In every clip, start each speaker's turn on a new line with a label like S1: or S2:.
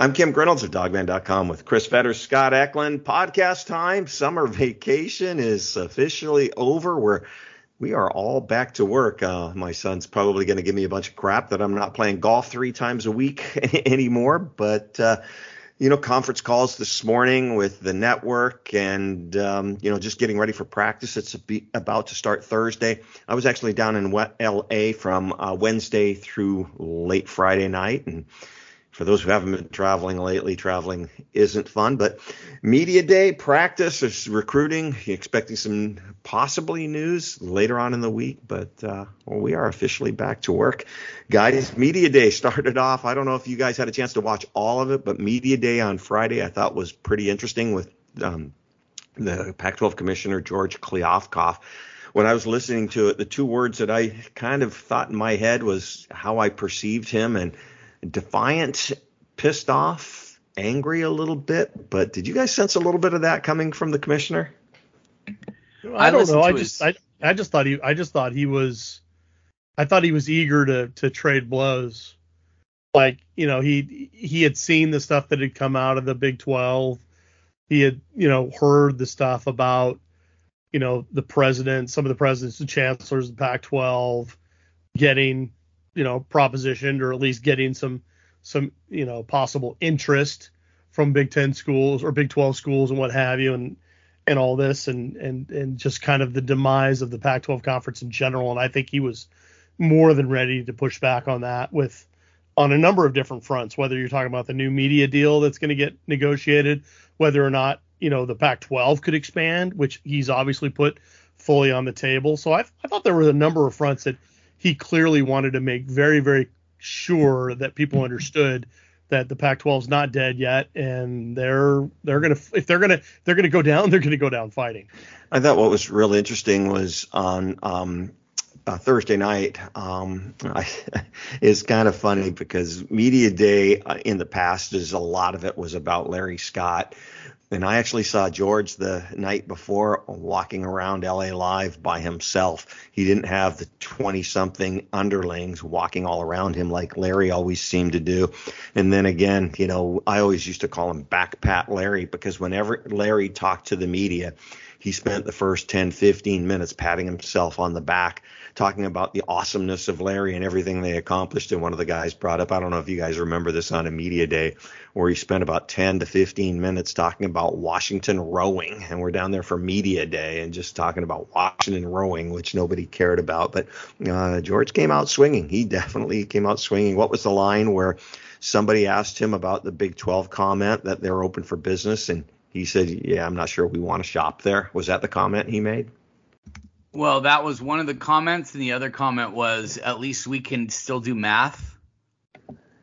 S1: I'm Kim Grinolds of Dawgman.com with Chris Fetters, Scott Eklund. Podcast time. Summer vacation is officially over. We're we are all back to work. Uh, my son's probably going to give me a bunch of crap that I'm not playing golf three times a week anymore. But uh, you know, conference calls this morning with the network, and um, you know, just getting ready for practice. It's about to start Thursday. I was actually down in L.A. from uh, Wednesday through late Friday night, and for those who haven't been traveling lately, traveling isn't fun. But media day, practice, is recruiting. You're Expecting some possibly news later on in the week, but uh, well, we are officially back to work, guys. Media day started off. I don't know if you guys had a chance to watch all of it, but media day on Friday I thought was pretty interesting with um, the Pac-12 commissioner George Kliavkoff when I was listening to it, the two words that I kind of thought in my head was how I perceived him and defiant, pissed off, angry a little bit. But did you guys sense a little bit of that coming from the commissioner?
S2: I don't know. I his... just I, I just thought he I just thought he was I thought he was eager to to trade blows. Like, you know, he he had seen the stuff that had come out of the Big 12. He had, you know, heard the stuff about, you know, the president, some of the presidents and chancellors of the Pac 12 getting you know propositioned or at least getting some some you know possible interest from Big Ten schools or Big Twelve schools and what have you and and all this and and and just kind of the demise of the Pac-12 conference in general. And I think he was more than ready to push back on that with on a number of different fronts. Whether you're talking about the new media deal that's going to get negotiated, whether or not you know the Pac-12 could expand, which he's obviously put fully on the table. So I, I thought there were a number of fronts that he clearly wanted to make very, very sure that people understood that the Pac-12 is not dead yet, and they're they're gonna if they're gonna they're gonna go down, they're gonna go down fighting.
S1: I thought what was really interesting was on um, uh, Thursday night um, I, is kind of funny because media day uh, in the past is a lot of it was about Larry Scott and I actually saw George the night before walking around LA Live by himself. He didn't have the 20 something underlings walking all around him like Larry always seemed to do. And then again, you know, I always used to call him back pat Larry because whenever Larry talked to the media, he spent the first 10, 15 minutes patting himself on the back talking about the awesomeness of Larry and everything they accomplished. And one of the guys brought up, I don't know if you guys remember this on a media day, where he spent about 10 to 15 minutes talking about Washington rowing. And we're down there for media day and just talking about Washington rowing, which nobody cared about. But uh, George came out swinging. He definitely came out swinging. What was the line where somebody asked him about the Big 12 comment that they're open for business? And he said, Yeah, I'm not sure we want to shop there. Was that the comment he made?
S3: Well, that was one of the comments, and the other comment was, "At least we can still do math."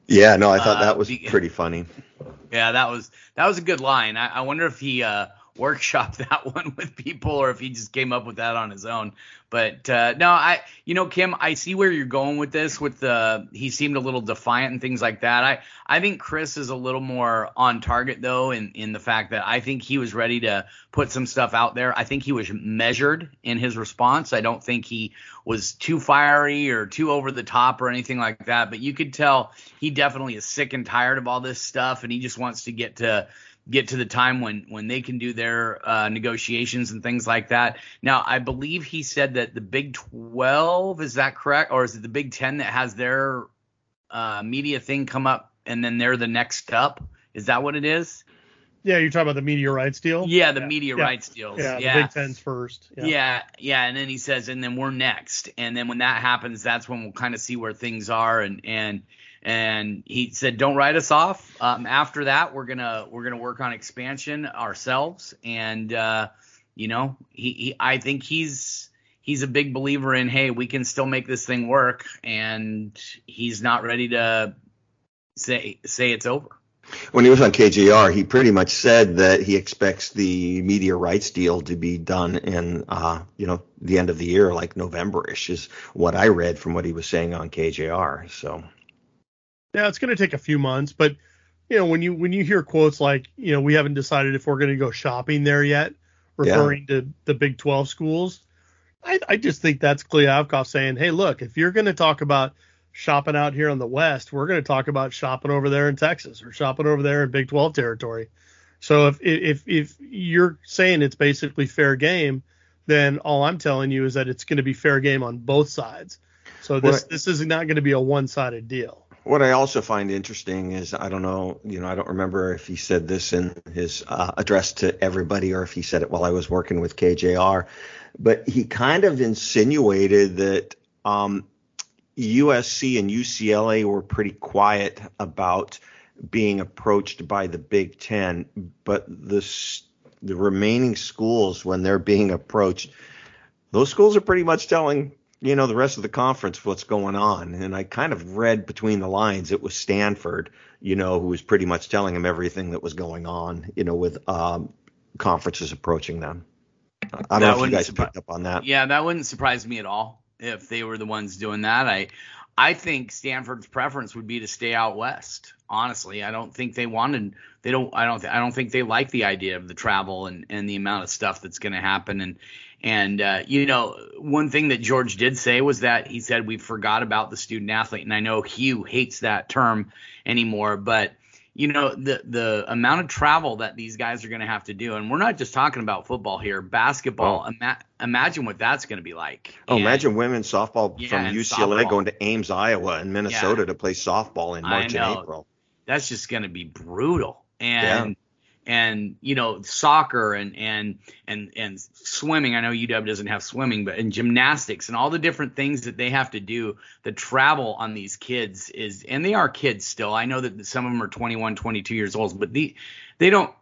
S1: Yeah, no, I thought uh, that was pretty funny.
S3: Yeah, that was that was a good line. I, I wonder if he uh, workshop that one with people or if he just came up with that on his own. But uh, no, I you know Kim, I see where you're going with this. With the he seemed a little defiant and things like that. I I think Chris is a little more on target though in in the fact that I think he was ready to put some stuff out there. I think he was measured in his response. I don't think he was too fiery or too over the top or anything like that. But you could tell he definitely is sick and tired of all this stuff and he just wants to get to get to the time when when they can do their uh, negotiations and things like that. Now, I believe he said that the Big 12 is that correct, or is it the Big 10 that has their uh, media thing come up and then they're the next up? Is that what it is?
S2: Yeah, you're talking about the media rights deal.
S3: Yeah, the yeah. media yeah. rights deals.
S2: Yeah,
S3: yeah,
S2: the Big Ten's first.
S3: Yeah. yeah, yeah, and then he says, and then we're next, and then when that happens, that's when we'll kind of see where things are, and and and he said, "Don't write us off. Um, after that, we're gonna we're gonna work on expansion ourselves." And uh, you know, he, he I think he's he's a big believer in, hey, we can still make this thing work, and he's not ready to say say it's over.
S1: When he was on KJR, he pretty much said that he expects the media rights deal to be done in, uh, you know, the end of the year, like November-ish, is what I read from what he was saying on KJR. So
S2: yeah, it's going to take a few months, but you know, when you when you hear quotes like, you know, we haven't decided if we're going to go shopping there yet, referring yeah. to the Big 12 schools, I, I just think that's Kliavkoff saying, hey, look, if you're going to talk about shopping out here in the West, we're going to talk about shopping over there in Texas or shopping over there in Big 12 territory. So if if if you're saying it's basically fair game, then all I'm telling you is that it's going to be fair game on both sides. So this this is not going to be a one-sided deal.
S1: What I also find interesting is I don't know, you know, I don't remember if he said this in his uh, address to everybody or if he said it while I was working with KJR, but he kind of insinuated that um, USC and UCLA were pretty quiet about being approached by the Big Ten, but the the remaining schools, when they're being approached, those schools are pretty much telling you know, the rest of the conference what's going on. And I kind of read between the lines it was Stanford, you know, who was pretty much telling him everything that was going on, you know, with um, conferences approaching them. I don't that know if you guys picked up on that.
S3: Yeah, that wouldn't surprise me at all if they were the ones doing that. I I think Stanford's preference would be to stay out west. Honestly, I don't think they wanted. They don't. I don't. I don't think they like the idea of the travel and and the amount of stuff that's going to happen. And and uh, you know, one thing that George did say was that he said we forgot about the student athlete, and I know Hugh hates that term anymore, but you know the the amount of travel that these guys are going to have to do, and we're not just talking about football here. Basketball, oh. ima- imagine what that's going to be like.
S1: Oh, and, imagine women's softball yeah, from UCLA softball. going to Ames, Iowa, and Minnesota yeah. to play softball in March and April.
S3: That's just going to be brutal. And and you know soccer and and and and swimming. I know UW doesn't have swimming, but in gymnastics and all the different things that they have to do. The travel on these kids is, and they are kids still. I know that some of them are 21, 22 years old, but the they don't.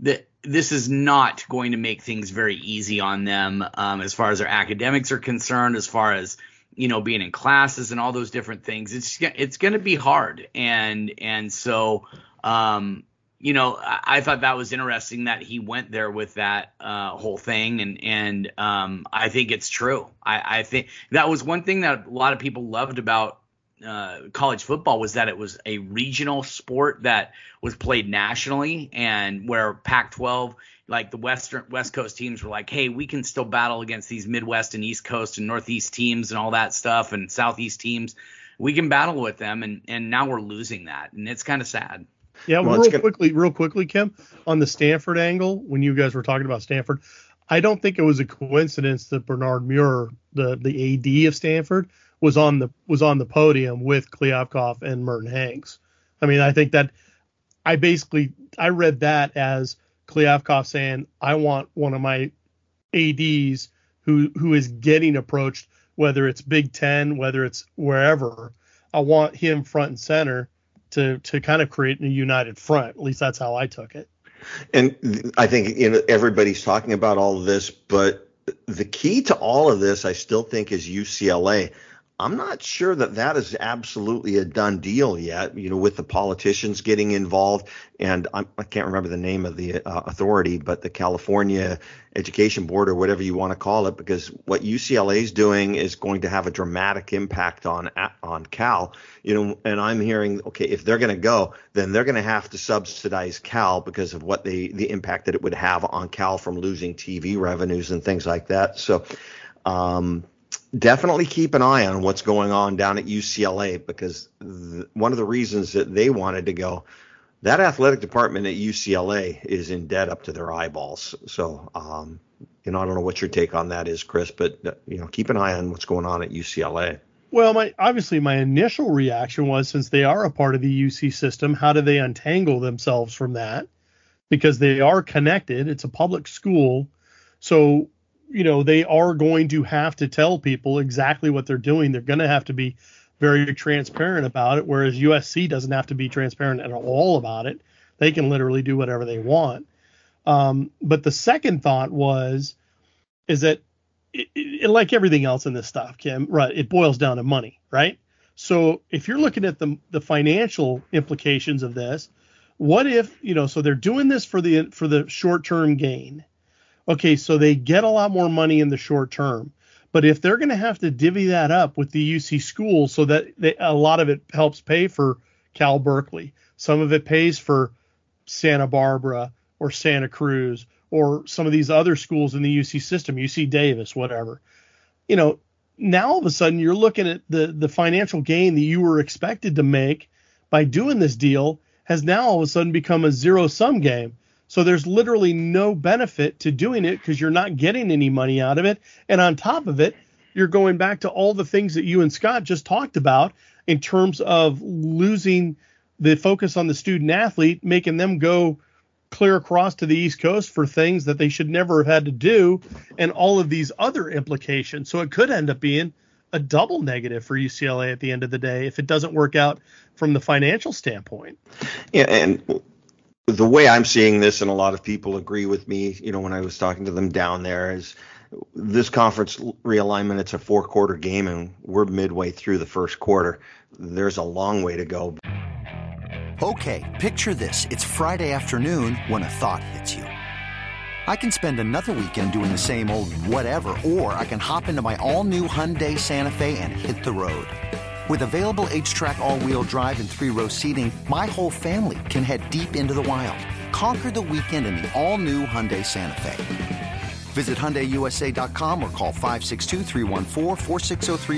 S3: The, this is not going to make things very easy on them um, as far as their academics are concerned, as far as you know being in classes and all those different things. It's it's going to be hard, and and so um, you know, I, I, thought that was interesting that he went there with that uh, whole thing, and and um, I think it's true. I, I, think that was one thing that a lot of people loved about uh, college football was that it was a regional sport that was played nationally, and where Pac-12, like the Western West Coast teams, were like, hey, we can still battle against these Midwest and East Coast and Northeast teams and all that stuff, and Southeast teams. We can battle with them, and and now we're losing that, and it's kind of sad.
S2: Yeah, well, real quickly, real quickly, Kim, on the Stanford angle, when you guys were talking about Stanford, I don't think it was a coincidence that Bernard Muir, the the AD of Stanford, was on the was on the podium with Kliavkoff and Merton Hanks. I mean, I think that I basically I read that as Kliavkoff saying, I want one of my ads who who is getting approached, whether it's Big Ten, whether it's wherever. I want him front and center to to kind of create a united front. At least that's how I took it.
S1: And I think you know everybody's talking about all of this, but the key to all of this, I still think, is UCLA. I'm not sure that that is absolutely a done deal yet. You know, with the politicians getting involved, and I'm, I can not remember the name of the uh, authority, but the California Education Board or whatever you want to call it, because what UCLA is doing is going to have a dramatic impact on on Cal. You know, and I'm hearing, okay, if they're going to go, then they're going to have to subsidize Cal because of what the the impact that it would have on Cal from losing TV revenues and things like that. So. Um, definitely keep an eye on what's going on down at UCLA because th- one of the reasons that they wanted to go, that athletic department at UCLA is in debt up to their eyeballs. So, um, you know, I don't know what your take on that is, Chris, but uh, you know, keep an eye on what's going on at UCLA.
S2: Well, my obviously my initial reaction was since they are a part of the UC system, how do they untangle themselves from that? Because they are connected. It's a public school. So you know they are going to have to tell people exactly what they're doing they're going to have to be very transparent about it, whereas USC doesn't have to be transparent at all about it. They can literally do whatever they want. Um, but the second thought was, is that it, it, like everything else in this stuff, Kim, right? It boils down to money, right? So if you're looking at the the financial implications of this, what if you know? So they're doing this for the for the short term gain. Okay, so they get a lot more money in the short term. But if they're going to have to divvy that up with the UC schools so that they, a lot of it helps pay for Cal Berkeley, some of it pays for Santa Barbara or Santa Cruz or some of these other schools in the UC system, UC Davis, whatever. You know, now all of a sudden you're looking at the the financial gain that you were expected to make by doing this deal has now all of a sudden become a zero sum game. So there's literally no benefit to doing it because you're not getting any money out of it. And on top of it, you're going back to all the things that you and Scott just talked about in terms of losing the focus on the student athlete, making them go clear across to the East Coast for things that they should never have had to do, and all of these other implications. So it could end up being a double negative for UCLA at the end of the day if it doesn't work out from the financial standpoint.
S1: Yeah, and the way I'm seeing this, and a lot of people agree with me, you know, when I was talking to them down there, is this conference realignment, it's a four quarter game, and we're midway through the first quarter. There's a long way to go.
S4: Okay, picture this. It's Friday afternoon when a thought hits you. I can spend another weekend doing the same old whatever, or I can hop into my all new Hyundai Santa Fe and hit the road. With available HTRAC all-wheel drive and three-row seating, my whole family can head deep into the wild. Conquer the weekend in the all-new Hyundai Santa Fe. Visit HyundaiUSA.com or call 562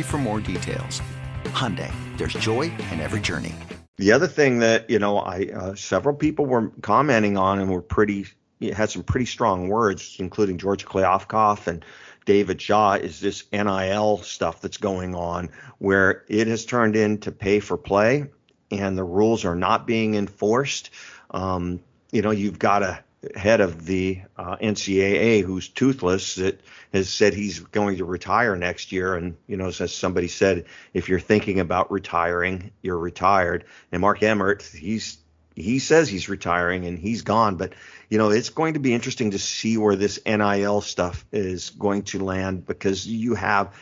S4: for more details. Hyundai, there's joy in every journey.
S1: The other thing that, you know, I uh, several people were commenting on and were pretty had some pretty strong words, including George Kliavkoff and David Shaw, is this NIL stuff that's going on where it has turned into pay for play and the rules are not being enforced. Um, you know, you've got a head of the uh, NCAA who's toothless that has said he's going to retire next year. And, you know, as somebody said, if you're thinking about retiring, you're retired. And Mark Emmert, he's he says he's retiring and he's gone, but you know, it's going to be interesting to see where this NIL stuff is going to land because you have,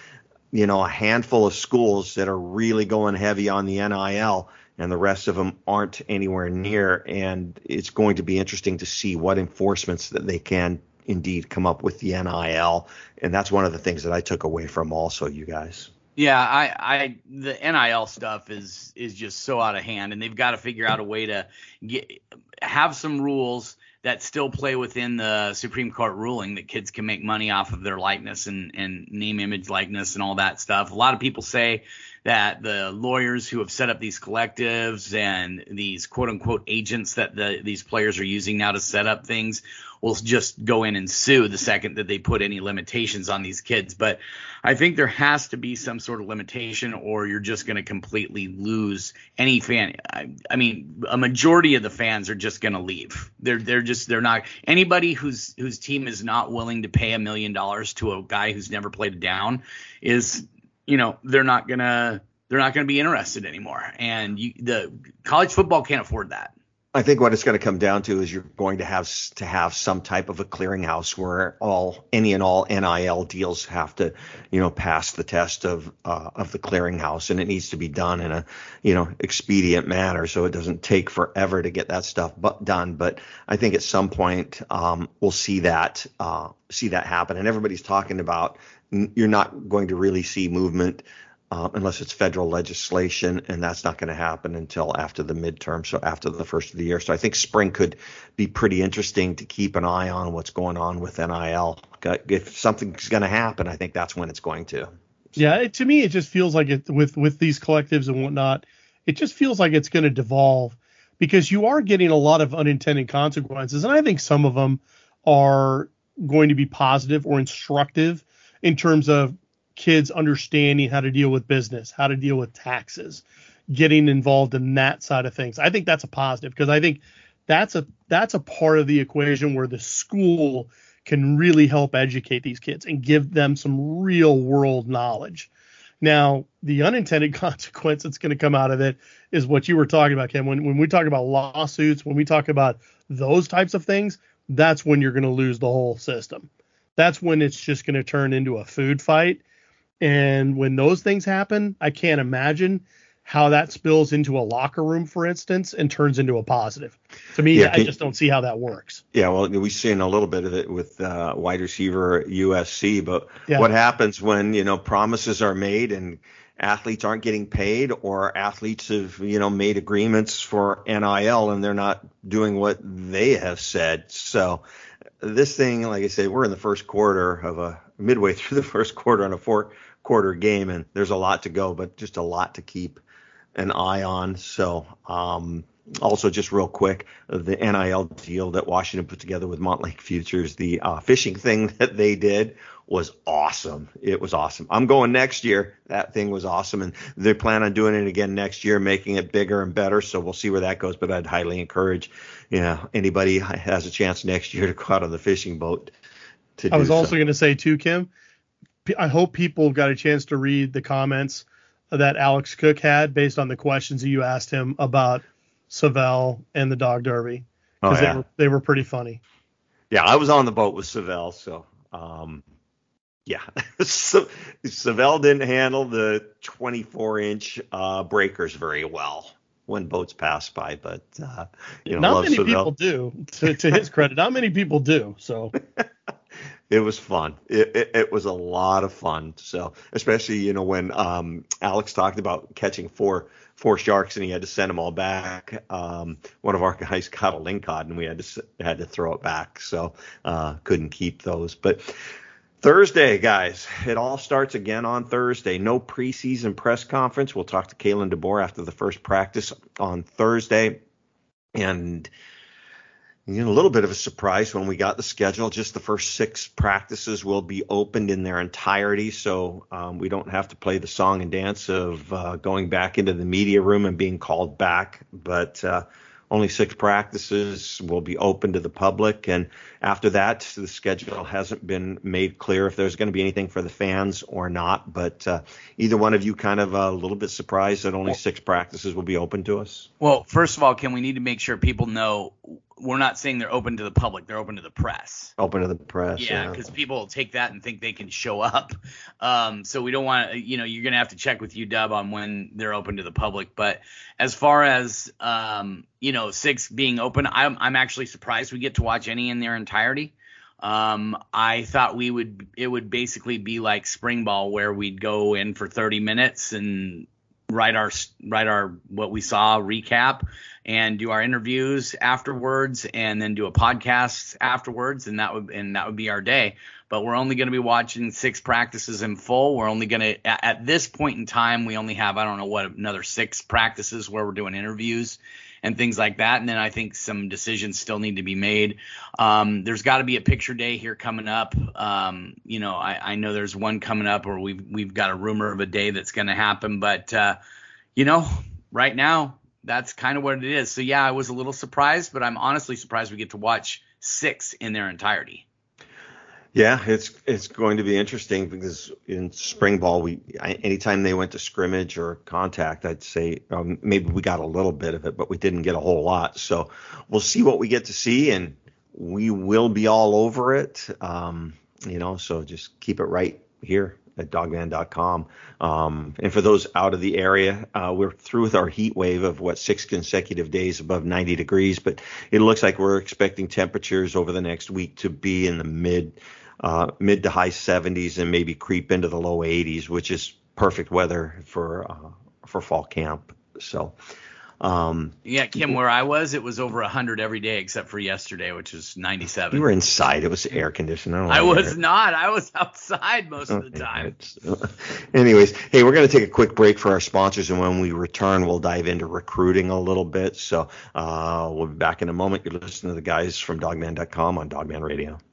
S1: you know, a handful of schools that are really going heavy on the NIL and the rest of them aren't anywhere near. And it's going to be interesting to see what enforcements that they can indeed come up with the NIL. And that's one of the things that I took away from also, you guys.
S3: Yeah, I, I, the NIL stuff is is just so out of hand, and they've got to figure out a way to get have some rules that still play within the Supreme Court ruling that kids can make money off of their likeness and, and name, image, likeness, and all that stuff. A lot of people say that the lawyers who have set up these collectives and these quote unquote agents that the, these players are using now to set up things will just go in and sue the second that they put any limitations on these kids. But I think there has to be some sort of limitation, or you're just going to completely lose any fan. I, I, mean, a majority of the fans are just going to leave. They're they're just they're not anybody whose whose team is not willing to pay a million dollars to a guy who's never played it down is you know they're not gonna they're not to be interested anymore. And you, the college football can't afford that.
S1: I think what it's going to come down to is you're going to have to have some type of a clearinghouse where all any and all NIL deals have to, you know, pass the test of uh, of the clearinghouse, and it needs to be done in a, you know, expedient manner so it doesn't take forever to get that stuff but done. But I think at some point um, we'll see that uh, see that happen, and everybody's talking about you're not going to really see movement um, unless it's federal legislation, and that's not going to happen until after the midterm, so after the first of the year. So I think spring could be pretty interesting to keep an eye on what's going on with NIL. If something's going to happen, I think that's when it's going to.
S2: Yeah, it, to me, it just feels like it with with these collectives and whatnot. It just feels like it's going to devolve because you are getting a lot of unintended consequences, and I think some of them are going to be positive or instructive in terms of kids understanding how to deal with business, how to deal with taxes, getting involved in that side of things. I think that's a positive because I think that's a that's a part of the equation where the school can really help educate these kids and give them some real world knowledge. Now, the unintended consequence that's going to come out of it is what you were talking about, Ken. When when we talk about lawsuits, when we talk about those types of things, that's when you're going to lose the whole system. That's when it's just going to turn into a food fight. And when those things happen, I can't imagine how that spills into a locker room, for instance, and turns into a positive. To me, yeah, I just don't see how that works.
S1: Yeah, well, we've seen a little bit of it with uh, wide receiver USC, but yeah. what happens when you know promises are made and athletes aren't getting paid, or athletes have you know made agreements for NIL and they're not doing what they have said. So this thing, like I said, we're in the first quarter of a midway through the first quarter on a four quarter game, and there's a lot to go, but just a lot to keep an eye on. So, um, also just real quick, the NIL deal that Washington put together with Montlake Futures, the uh, fishing thing that they did was awesome. It was awesome. I'm going next year. That thing was awesome, and they plan on doing it again next year, making it bigger and better. So we'll see where that goes. But I'd highly encourage, you know, anybody has a chance next year to go out on the fishing boat.
S2: To I was also going to say too, Kim. I hope people got a chance to read the comments that Alex Cook had based on the questions that you asked him about Savell and the dog derby because oh, yeah. they were they were pretty funny.
S1: Yeah, I was on the boat with Savell, so um, yeah, so, Savell didn't handle the 24 inch uh, breakers very well when boats pass by, but uh, you know,
S2: not many Savell. people do. To, to his credit, not many people do. So
S1: it was fun. It, it, it, was a lot of fun. So especially you know when um, Alex talked about catching four four sharks and he had to send them all back. Um, one of our guys caught a lingcod and we had to had to throw it back. So uh, couldn't keep those. But Thursday, guys, it all starts again on Thursday. No preseason press conference. We'll talk to Kalen DeBoer after the first practice on Thursday, and you know, a little bit of a surprise when we got the schedule. Just the first six practices will be opened in their entirety, so um, we don't have to play the song and dance of uh, going back into the media room and being called back. But uh, only six practices will be open to the public, and after that, the schedule hasn't been made clear if there's going to be anything for the fans or not. But uh, either one of you kind of a little bit surprised that only six practices will be open to us?
S3: Well, first of all, can we need to make sure people know we're not saying they're open to the public; they're open to the press.
S1: Open to the press.
S3: Yeah, because yeah. people take that and think they can show up. Um, so we don't want to. You know, you're gonna have to check with UW on when they're open to the public. But as far as um, you know, six being open, I'm I'm actually surprised we get to watch any in their entirety. Um, I thought we would it would basically be like spring ball where we'd go in for 30 minutes and write our write our what we saw recap and do our interviews afterwards and then do a podcast afterwards. And that would and that would be our day. But we're only going to be watching six practices in full. We're only going to at, at this point in time we only have i don't know what another six practices where we're doing interviews and things like that. And then I think some decisions still need to be made. Um, there's got to be a picture day here coming up. Um, you know, I, I, know there's one coming up, or we've we've got a rumor of a day that's going to happen. But uh, you know, right now that's kind of what it is. So yeah, I was a little surprised, but I'm honestly surprised we get to watch six in their entirety.
S1: Yeah, it's it's going to be interesting because in spring ball, we anytime they went to scrimmage or contact, I'd say um, maybe we got a little bit of it, but we didn't get a whole lot. So we'll see what we get to see, and we will be all over it. Um, you know, so just keep it right here at dawgman.com. Um, and for those out of the area, uh, we're through with our heat wave of what six consecutive days above 90 degrees, but it looks like we're expecting temperatures over the next week to be in the mid uh, mid to high 70s and maybe creep into the low 80s, which is perfect weather for uh, for fall camp. So. Um,
S3: yeah, Kim, where I was, it was over 100 every day except for yesterday, which was 97.
S1: You were inside. It was air conditioned.
S3: I, I was not. I was outside most of the time.
S1: Anyways, hey, we're going to take a quick break for our sponsors, and when we return, we'll dive into recruiting a little bit. So uh, we'll be back in a moment. You're listening to the guys from dawgman.com on Dawgman Radio.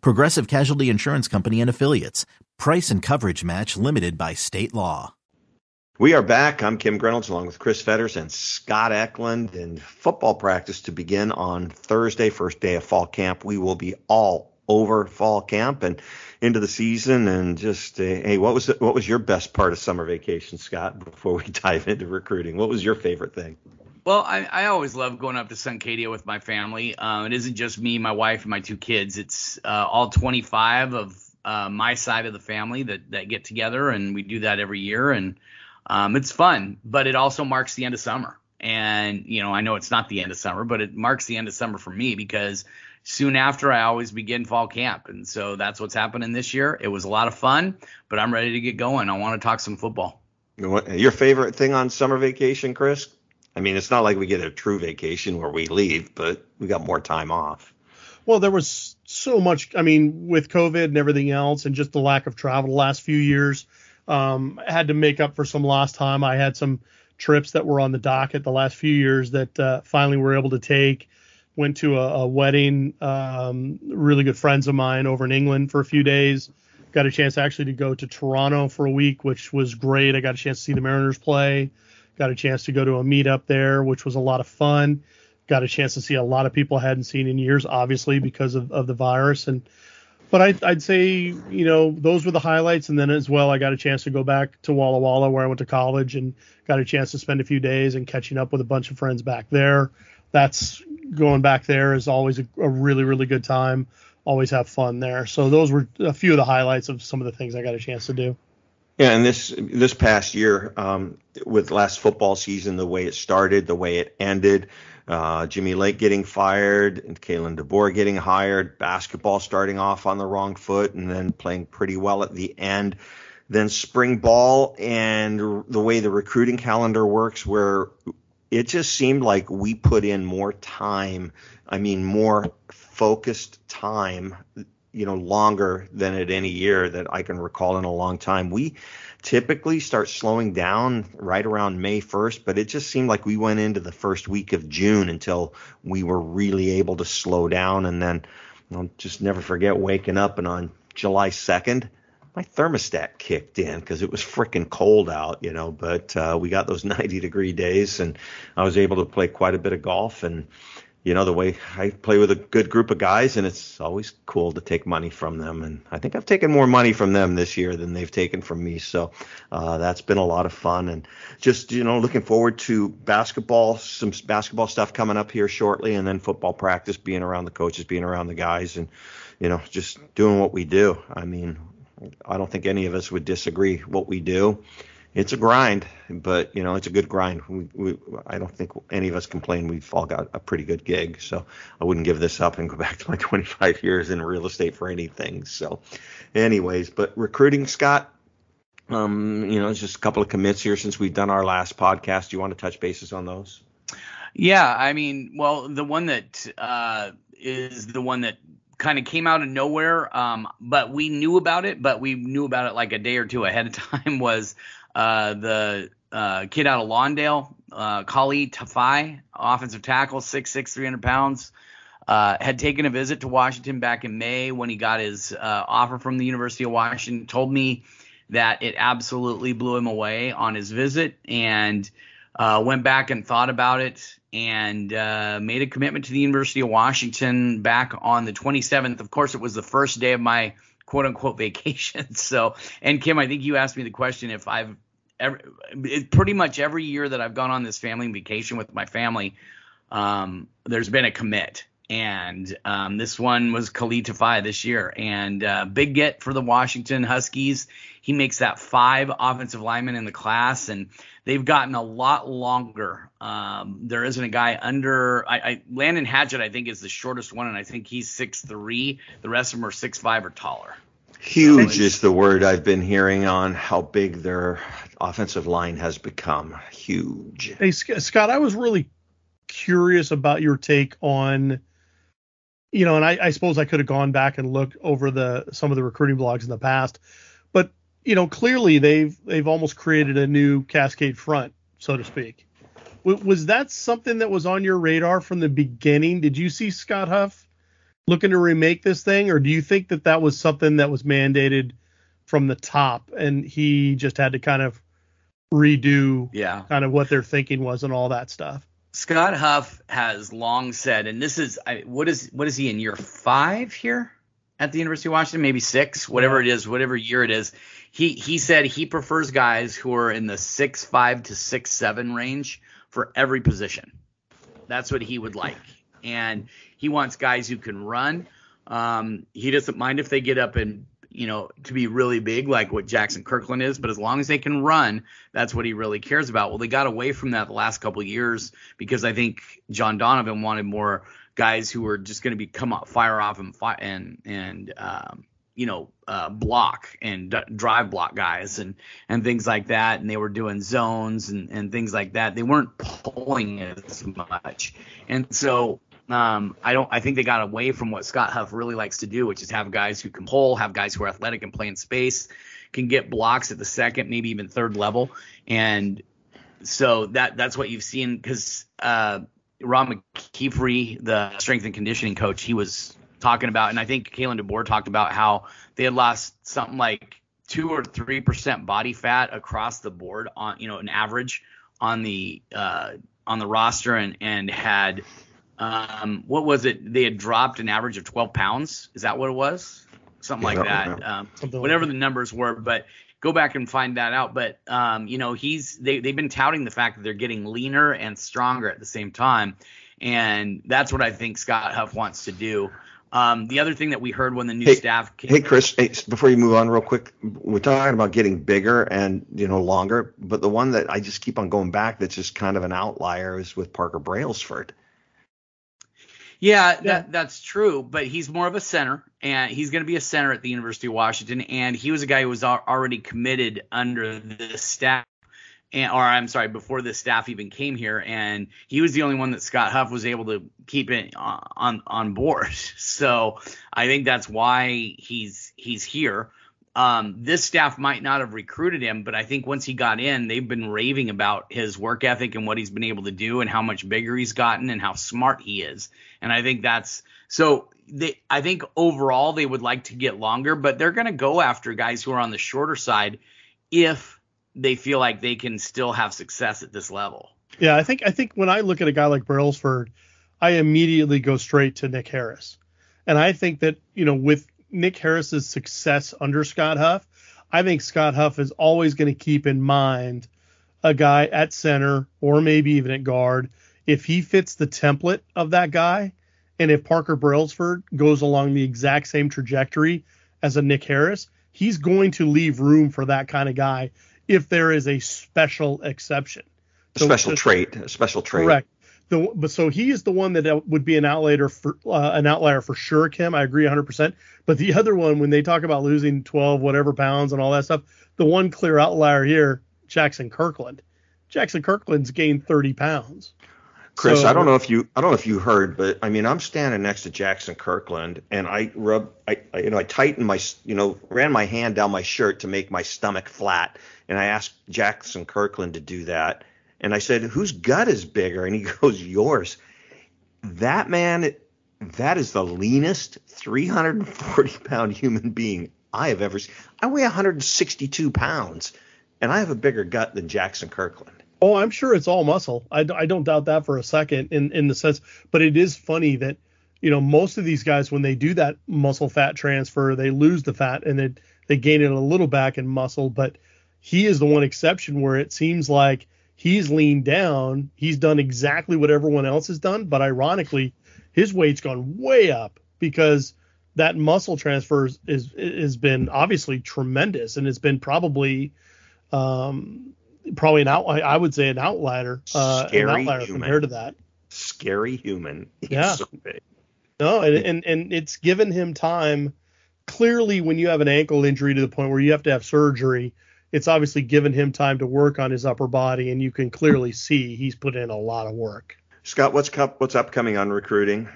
S5: Progressive Casualty Insurance Company and Affiliates. Price and coverage match limited by state law.
S1: We are back. I'm Kim Grinolds along with Chris Fetters and Scott Eklund in football practice to begin on Thursday, first day of fall camp. We will be all over fall camp and into the season and just uh, hey what was it, what was your best part of summer vacation scott before we dive into recruiting what was your favorite thing
S3: well, I, I always love going up to Suncadia with my family. Uh, it isn't just me, my wife, and my two kids. It's uh, all 25 of uh, my side of the family that, that get together, and we do that every year. And um, it's fun, but it also marks the end of summer. And, you know, I know it's not the end of summer, but it marks the end of summer for me because soon after I always begin fall camp. And so that's what's happening this year. It was a lot of fun, but I'm ready to get going. I want to talk some football.
S1: Your favorite thing on summer vacation, Chris? I mean, it's not like we get a true vacation where we leave, but we got more time off.
S2: Well, there was so much. I mean, with COVID and everything else, and just the lack of travel the last few years, um, I had to make up for some lost time. I had some trips that were on the docket the last few years that uh, finally were able to take. Went to a, a wedding, um, really good friends of mine over in England for a few days. Got a chance actually to go to Toronto for a week, which was great. I got a chance to see the Mariners play. Got a chance to go to a meetup there, which was a lot of fun. Got a chance to see a lot of people I hadn't seen in years, obviously because of, of the virus. And but I, I'd say you know those were the highlights. And then as well, I got a chance to go back to Walla Walla where I went to college and got a chance to spend a few days and catching up with a bunch of friends back there. That's going back there is always a, a really really good time. Always have fun there. So those were a few of the highlights of some of the things I got a chance to do.
S1: Yeah, and this this past year, um, with last football season, the way it started, the way it ended, uh, Jimmy Lake getting fired, and Kalen DeBoer getting hired, basketball starting off on the wrong foot, and then playing pretty well at the end. Then spring ball and the way the recruiting calendar works, where it just seemed like we put in more time. I mean, more focused time you know, longer than at any year that I can recall in a long time. We typically start slowing down right around May 1st, but it just seemed like we went into the first week of June until we were really able to slow down. And then I'll just never forget waking up and on July 2nd, my thermostat kicked in because it was freaking cold out, you know. But uh, we got those 90 degree days, and I was able to play quite a bit of golf. And you know, the way I play with a good group of guys, and it's always cool to take money from them. And I think I've taken more money from them this year than they've taken from me. So uh, that's been a lot of fun. And just, you know, looking forward to basketball, some basketball stuff coming up here shortly, and then football practice, being around the coaches, being around the guys, and, you know, just doing what we do. I mean, I don't think any of us would disagree what we do it's a grind, but you know it's a good grind. We, we, I don't think any of us complain. We've all got a pretty good gig, so I wouldn't give this up and go back to my 25 years in real estate for anything. So, anyways, but recruiting, Scott. Um, you know, it's just a couple of commits here since we've done our last podcast. Do you want to touch bases on those?
S3: Yeah, I mean, well, the one that uh, is the one that kind of came out of nowhere, um, but we knew about it, but we knew about it like a day or two ahead of time was uh, the uh, kid out of Lawndale, uh, Khalid Tafai, offensive tackle, 6'6", 300 pounds, uh, had taken a visit to Washington back in May when he got his uh, offer from the University of Washington. Told me that it absolutely blew him away on his visit and uh, went back and thought about it and made a commitment to the University of Washington back on the 27th. Of course, it was the first day of my quote unquote vacation. So, and Kim, I think you asked me the question if I've every, it, pretty much every year that I've gone on this family vacation with my family, um, there's been a commit. And um, this one was Khalid Tafai this year. And uh, big get for the Washington Huskies. He makes that five offensive linemen in the class, and they've gotten a lot longer. Um, there isn't a guy under I, I, Landon Hatchett, I think, is the shortest one, and I think he's six three. The rest of them are six five or taller.
S1: Huge is the word I've been hearing on how big their offensive line has become. Huge.
S2: Hey, Scott, I was really curious about your take on, you know, and I, I suppose I could have gone back and looked over the some of the recruiting blogs in the past, but you know, clearly they've they've almost created a new Cascade front, so to speak. was that something that was on your radar from the beginning? Did you see Scott Huff looking to remake this thing, or do you think that that was something that was mandated from the top and he just had to kind of redo
S3: yeah.
S2: kind of what their thinking was and all that stuff?
S3: Scott Huff has long said, and this is what is what is he in year five here at the University of Washington, maybe six, whatever it is, whatever year it is. He he said he prefers guys who are in the six five to six seven range for every position. That's what he would like, and he wants guys who can run. Um, he doesn't mind if they get up and you know, to be really big like what Jaxson Kirkland is, but as long as they can run, that's what he really cares about. Well, they got away from that the last couple years because I think John Donovan wanted more guys who were just going to be come up, fire off and fi- and and um, you know uh, block and d- drive block guys and and things like that. And they were doing zones and and things like that. They weren't pulling as much, and so um, I don't. I think they got away from what Scott Huff really likes to do, which is have guys who can pull, have guys who are athletic and play in space, can get blocks at the second, maybe even third level, and so that that's what you've seen because uh, Ron McKeefery, the strength and conditioning coach, he was talking about, and I think Kalen DeBoer talked about how they had lost something like two or three percent body fat across the board on you know an average on the uh, on the roster and and had um, what was it? They had dropped an average of 12 pounds. Is that what it was? Something yeah, like that. Um, Something whatever like that. the numbers were, but go back and find that out. But um, you know, he's they they've been touting the fact that they're getting leaner and stronger at the same time, and that's what I think Scott Huff wants to do. Um, the other thing that we heard when the new
S1: hey,
S3: staff
S1: came. Hey, Chris, hey, before you move on real quick, we're talking about getting bigger and, you know, longer, but the one that I just keep on going back that's just kind of an outlier is with Parker Brailsford.
S3: Yeah, yeah. That, that's true, but he's more of a center, and he's going to be a center at the University of Washington. And he was a guy who was already committed under the staff, and, or I'm sorry, before the staff even came here, and he was the only one that Scott Huff was able to keep it uh, on on board. So I think that's why he's he's here. Um, this staff might not have recruited him, but I think once he got in, they've been raving about his work ethic and what he's been able to do and how much bigger he's gotten and how smart he is. And I think that's so they I think overall they would like to get longer, but they're going to go after guys who are on the shorter side if they feel like they can still have success at this level.
S2: Yeah, I think I think when I look at a guy like Brailsford, I immediately go straight to Nick Harris. And I think that, you know, with Nick Harris's success under Scott Huff, I think Scott Huff is always going to keep in mind a guy at center or maybe even at guard. If he fits the template of that guy, and if Parker Brailsford goes along the exact same trajectory as a Nick Harris, he's going to leave room for that kind of guy if there is a special exception.
S1: A so special trait, a special trait.
S2: Correct the but so he is the one that would be an outlier for uh, an outlier for sure, Kim. I agree 100%. But the other one, when they talk about losing 12 whatever pounds and all that stuff, the one clear outlier here, Jaxson Kirkland. Jaxson Kirkland's gained 30 pounds.
S1: Chris, so, I don't know if you I don't know if you heard, but I mean I'm standing next to Jaxson Kirkland and I rub I, I you know I tightened my you know ran my hand down my shirt to make my stomach flat and I asked Jaxson Kirkland to do that and I said, whose gut is bigger? And he goes, yours. That man, that is the leanest 340 pound human being I have ever seen. I weigh 162 pounds, and I have a bigger gut than Jaxson Kirkland.
S2: Oh, I'm sure it's all muscle. I, I don't doubt that for a second in, in the sense, but it is funny that, you know, most of these guys, when they do that muscle fat transfer, they lose the fat and they, they gain it a little back in muscle. But he is the one exception where it seems like he's leaned down. He's done exactly what everyone else has done, but ironically, his weight's gone way up because that muscle transfer is, is has been obviously tremendous, and it's been probably um, probably an out. I would say an outlier, uh, an outlier human. compared to that.
S1: Scary human.
S2: He's yeah. So no, and, and and it's given him time. Clearly, when you have an ankle injury to the point where you have to have surgery, it's obviously given him time to work on his upper body, and you can clearly see he's put in a lot of work.
S1: Scott, what's what's upcoming on recruiting?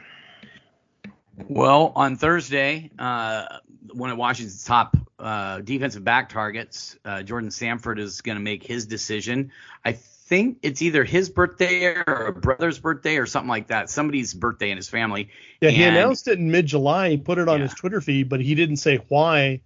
S3: Well, on Thursday, uh, one of Washington's top uh, defensive back targets, uh, Jordan Sanford, is going to make his decision. I think it's either his birthday or a brother's birthday or something like that. Somebody's birthday in his family.
S2: Yeah, he announced it in mid-July. He put it on yeah. his Twitter feed, but he didn't say why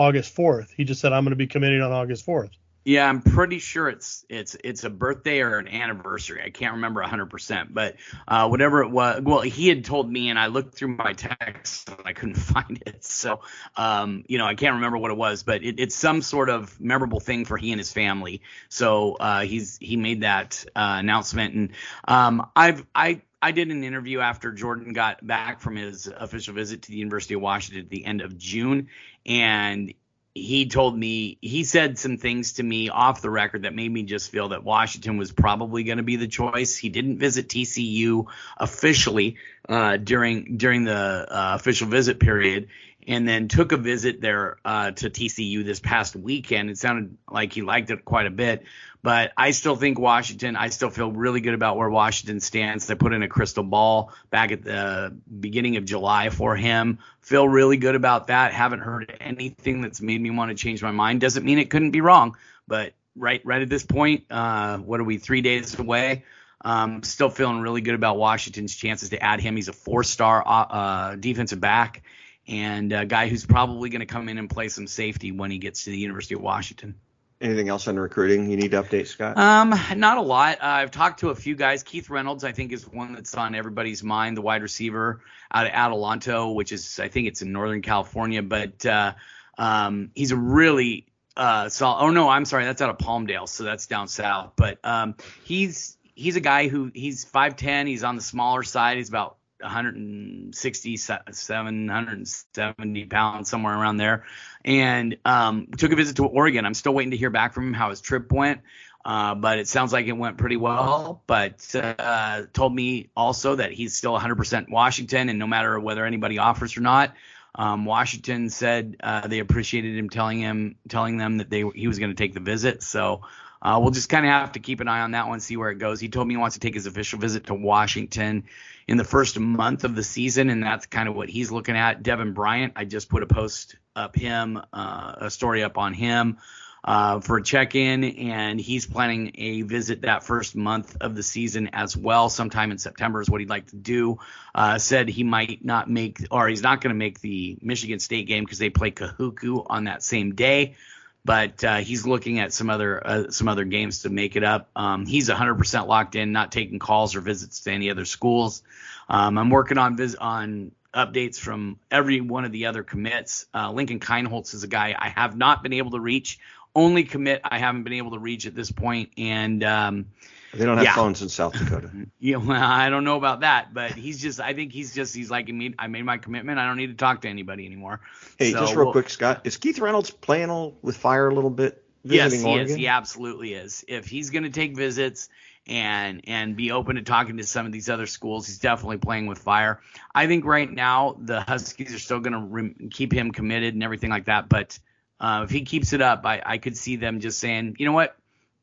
S2: August 4th. He just said I'm going to be committing on August 4th.
S3: Yeah, I'm pretty sure it's it's it's a birthday or an anniversary. I can't remember 100%, but uh, whatever it was. Well, he had told me, and I looked through my texts and I couldn't find it. So, um, you know, I can't remember what it was, but it, it's some sort of memorable thing for he and his family. So uh, he's he made that uh, announcement, and um, I've I I did an interview after Jordan got back from his official visit to the University of Washington at the end of June, and he told me he said some things to me off the record that made me just feel that Washington was probably going to be the choice. He didn't visit TCU officially uh, during during the uh, official visit period, and then took a visit there uh, to TCU this past weekend. It sounded like he liked it quite a bit. But I still think Washington, I still feel really good about where Washington stands. They put in a crystal ball back at the beginning of July for him. Feel really good about that. Haven't heard anything that's made me want to change my mind. Doesn't mean it couldn't be wrong, but right right at this point, uh, what are we, three days away? Um, still feeling really good about Washington's chances to add him. He's a four-star uh, uh defensive back and a guy who's probably going to come in and play some safety when he gets to the University of Washington.
S1: Anything else on recruiting you need to update, Scott?
S3: Um, not a lot. Uh, I've talked to a few guys. Keith Reynolds, I think, is one that's on everybody's mind, the wide receiver out of Adelanto, which is, I think, it's in Northern California. But uh, um, he's a really uh, solid. Oh no, I'm sorry, that's out of Palmdale, so that's down south. But um, he's he's a guy who he's 5'10. He's on the smaller side. He's about 167, 170 pounds, somewhere around there, and um, took a visit to Oregon. I'm still waiting to hear back from him how his trip went. Uh, but it sounds like it went pretty well. But uh, told me also that he's still 100% Washington, and no matter whether anybody offers or not, um, Washington said uh, they appreciated him telling him telling them that they he was going to take the visit. So uh, we'll just kind of have to keep an eye on that one, see where it goes. He told me he wants to take his official visit to Washington in the first month of the season, and that's kind of what he's looking at. Devin Bryant, I just put a post up him, uh, a story up on him uh, for a check-in, and he's planning a visit that first month of the season as well. Sometime in September is what he'd like to do. Uh, said he might not make, or he's not going to make the Michigan State game because they play Kahuku on that same day but uh, he's looking at some other uh, some other games to make it up. Um, he's 100% locked in, not taking calls or visits to any other schools. Um, I'm working on vis- on updates from every one of the other commits. Uh, Lincoln Kienholz is a guy I have not been able to reach. Only commit I haven't been able to reach at this point, and um,
S1: they don't have yeah. phones in South Dakota.
S3: yeah, well, I don't know about that, but he's just. I think he's just. He's like, I made my commitment. I don't need to talk to anybody anymore.
S1: Hey, so, just real quick, Scott, is Keith Reynolds playing with fire a little bit?
S3: Yes, he
S1: Oregon?
S3: is. He absolutely is. If he's going to take visits and and be open to talking to some of these other schools, he's definitely playing with fire. I think right now the Huskies are still going to re- keep him committed and everything like that, but. Uh, if he keeps it up, I, I could see them just saying, you know what,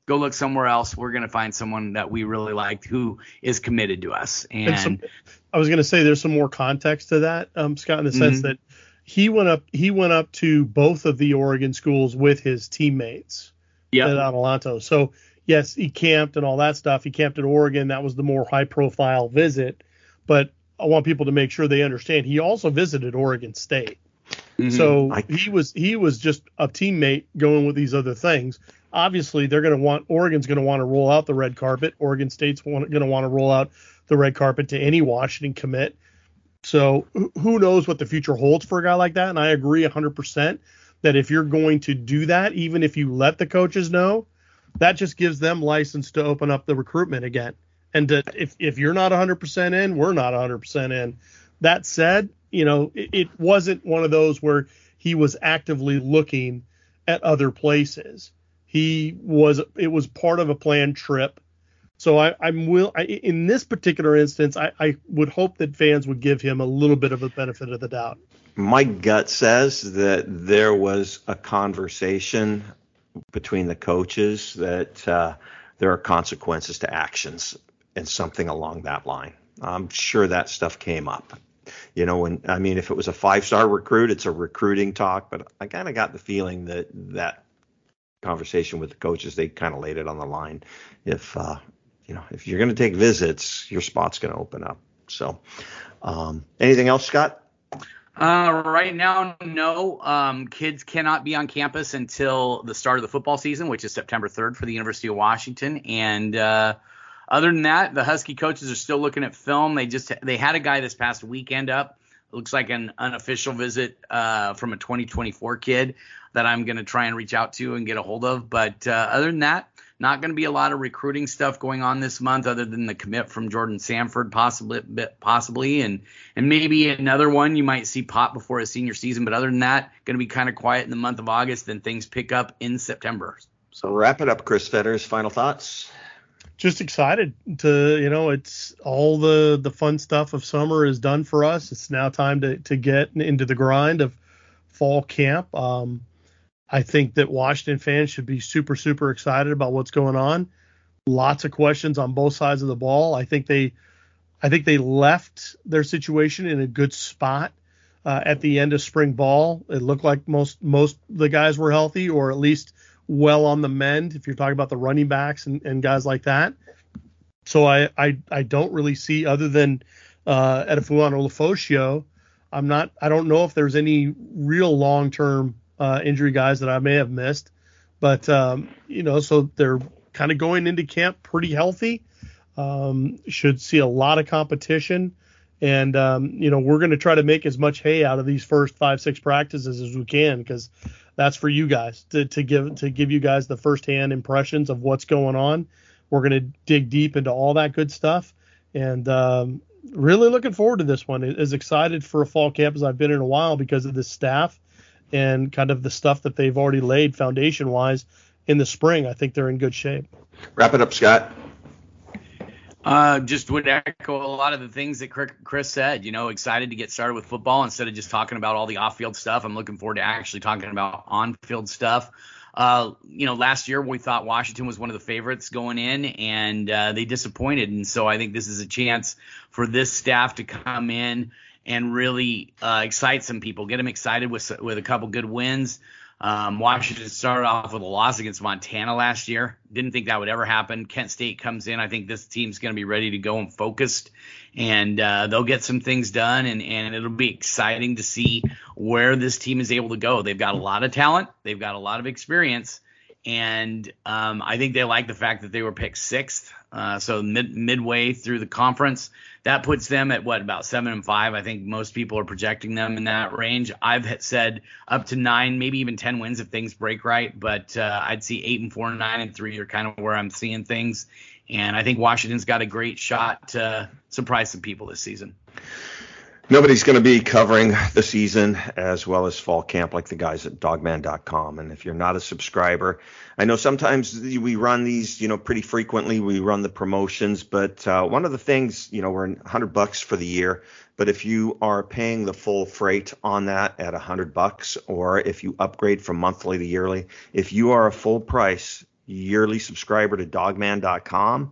S3: go look somewhere else. We're going to find someone that we really liked who is committed to us. And, and some,
S2: I was going to say there's some more context to that, um, Scott, in the sense mm-hmm. that he went up he went up to both of the Oregon schools with his teammates yep. at Adelanto. So yes, he camped and all that stuff. He camped at Oregon. That was the more high profile visit. But I want people to make sure they understand he also visited Oregon State. Mm-hmm. So I, he was he was just a teammate going with these other things obviously they're going to want Oregon's going to want to roll out the red carpet. Oregon State's going to want to roll out the red carpet to any Washington commit. So who knows what the future holds for a guy like that? And I agree 100% that if you're going to do that, even if you let the coaches know, that just gives them license to open up the recruitment again. And to, if if you're not 100% in, we're not 100% in. That said, you know, it, it wasn't one of those where he was actively looking at other places he was it was part of a planned trip. So I, I'm will I, in this particular instance, I, I would hope that fans would give him a little bit of a benefit of the doubt.
S1: My gut says that there was a conversation between the coaches that uh, there are consequences to actions and something along that line. I'm sure that stuff came up. you know, and I mean, if it was a five star recruit, it's a recruiting talk, but I kind of got the feeling that that conversation with the coaches, they kind of laid it on the line. If, uh, you know, if you're going to take visits, your spot's going to open up. So, um, anything else, Scott?
S3: Uh, right now, no. Um, kids cannot be on campus until the start of the football season, which is September 3rd for the University of Washington. And uh, other than that, the Husky coaches are still looking at film. They just they had a guy this past weekend up. Looks like an unofficial visit uh, from a 2024 kid that I'm going to try and reach out to and get a hold of. But uh, other than that, not going to be a lot of recruiting stuff going on this month, other than the commit from Jordan Sanford, possibly, possibly, and and maybe another one you might see pop before his senior season. But other than that, going to be kind of quiet in the month of August. Then things pick up in September.
S1: So wrap it up, Chris Fetters. Final thoughts.
S2: Just excited to you know it's all the the fun stuff of summer is done for us. It's now time to to get into the grind of fall camp. Um, I think that Washington fans should be super, super excited about what's going on. Lots of questions on both sides of the ball. I think they, I think they left their situation in a good spot uh, at the end of spring ball. It looked like most most the guys were healthy, or at least well on the mend. If you're talking about the running backs and, and guys like that. So I, I I don't really see other than uh, Edefuan Ulofoshio. I'm not. I don't know if there's any real long term uh, injury guys that I may have missed. But um, you know, so they're kind of going into camp pretty healthy. Um, should see a lot of competition, and um, you know we're going to try to make as much hay out of these first five six practices as we can because that's for you guys to, to give to give you guys the firsthand impressions of what's going on. We're going to dig deep into all that good stuff, and um, really looking forward to this one. As excited for a fall camp as I've been in a while because of this staff and kind of the stuff that they've already laid foundation wise in the spring, I think they're in good shape.
S1: Wrap it up, Scott.
S3: Uh, just would echo a lot of the things that Chris said. You know, excited to get started with football instead of just talking about all the off-field stuff. I'm looking forward to actually talking about on-field stuff. Uh, you know, last year we thought Washington was one of the favorites going in, and uh, they disappointed. And so I think this is a chance for this staff to come in and really uh, excite some people, get them excited with with a couple good wins. Um, Washington started off with a loss against Montana last year. Didn't think that would ever happen. Kent State comes in. I think this team's going to be ready to go and focused, and uh, they'll get some things done. And, and it'll be exciting to see where this team is able to go. They've got a lot of talent. They've got a lot of experience, and um, I think they like the fact that they were picked sixth. Uh, so mid, midway through the conference, that puts them at what about seven and five. I think most people are projecting them in that range. I've said up to nine, maybe even ten wins if things break right. But uh, I'd see eight and four, nine and three are kind of where I'm seeing things. And I think Washington's got a great shot to surprise some people this season
S1: nobody's going to be covering the season as well as fall camp like the guys at dawgman.com. and if you're not a subscriber i know sometimes we run these you know pretty frequently. We run the promotions. But uh, one of the things you know we're in 100 bucks for the year. But if you are paying the full freight on that at 100 bucks or if you upgrade from monthly to yearly if you are a full price yearly subscriber to dawgman.com,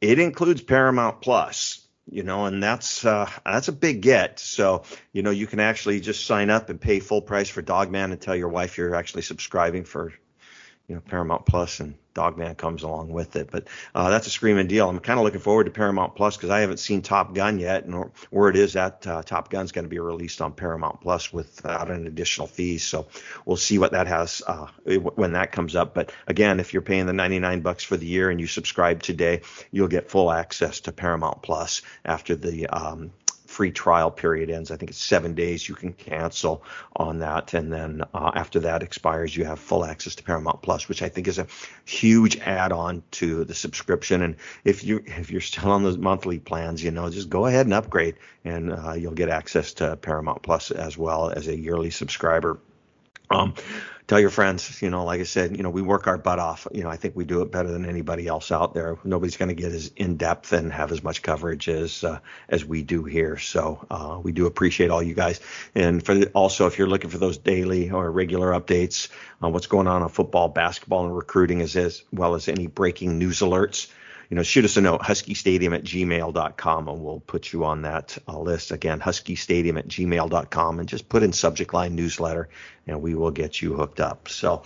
S1: it includes paramount plus you know, and that's uh, that's a big get. So, you know, you can actually just sign up and pay full price for Dawgman and tell your wife you're actually subscribing for, you know, Paramount Plus and Dawgman comes along with it. But uh, that's a screaming deal. I'm kind of looking forward to Paramount Plus because I haven't seen Top Gun yet, and where it is that uh, Top Gun's going to be released on Paramount Plus without an additional fee. So we'll see what that has uh, when that comes up. But again, if you're paying the 99 bucks for the year and you subscribe today, you'll get full access to Paramount Plus after the um, free trial period ends. I think it's seven days you can cancel on that, and then uh, after that expires, you have full access to Paramount Plus, which I think is a huge add-on to the subscription. And if you if you're still on those monthly plans, you know, just go ahead and upgrade, and uh, you'll get access to Paramount Plus as well as a yearly subscriber. Um, tell your friends, you know, like I said, you know, we work our butt off. You know, I think we do it better than anybody else out there. Nobody's going to get as in depth and have as much coverage as uh, as we do here. So uh, we do appreciate all you guys. And for the, also, if you're looking for those daily or regular updates on what's going on on football, basketball, and recruiting, as as well as any breaking news alerts you know, shoot us a note, huskystadium at gmail.com, and we'll put you on that uh, list. Again, huskystadium at gmail.com, and just put in subject line newsletter, and we will get you hooked up. So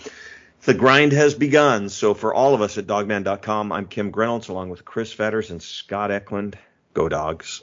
S1: the grind has begun. So for all of us at dawgman.com, I'm Kim Grinolds, along with Chris Fetters and Scott Eklund. Go dogs.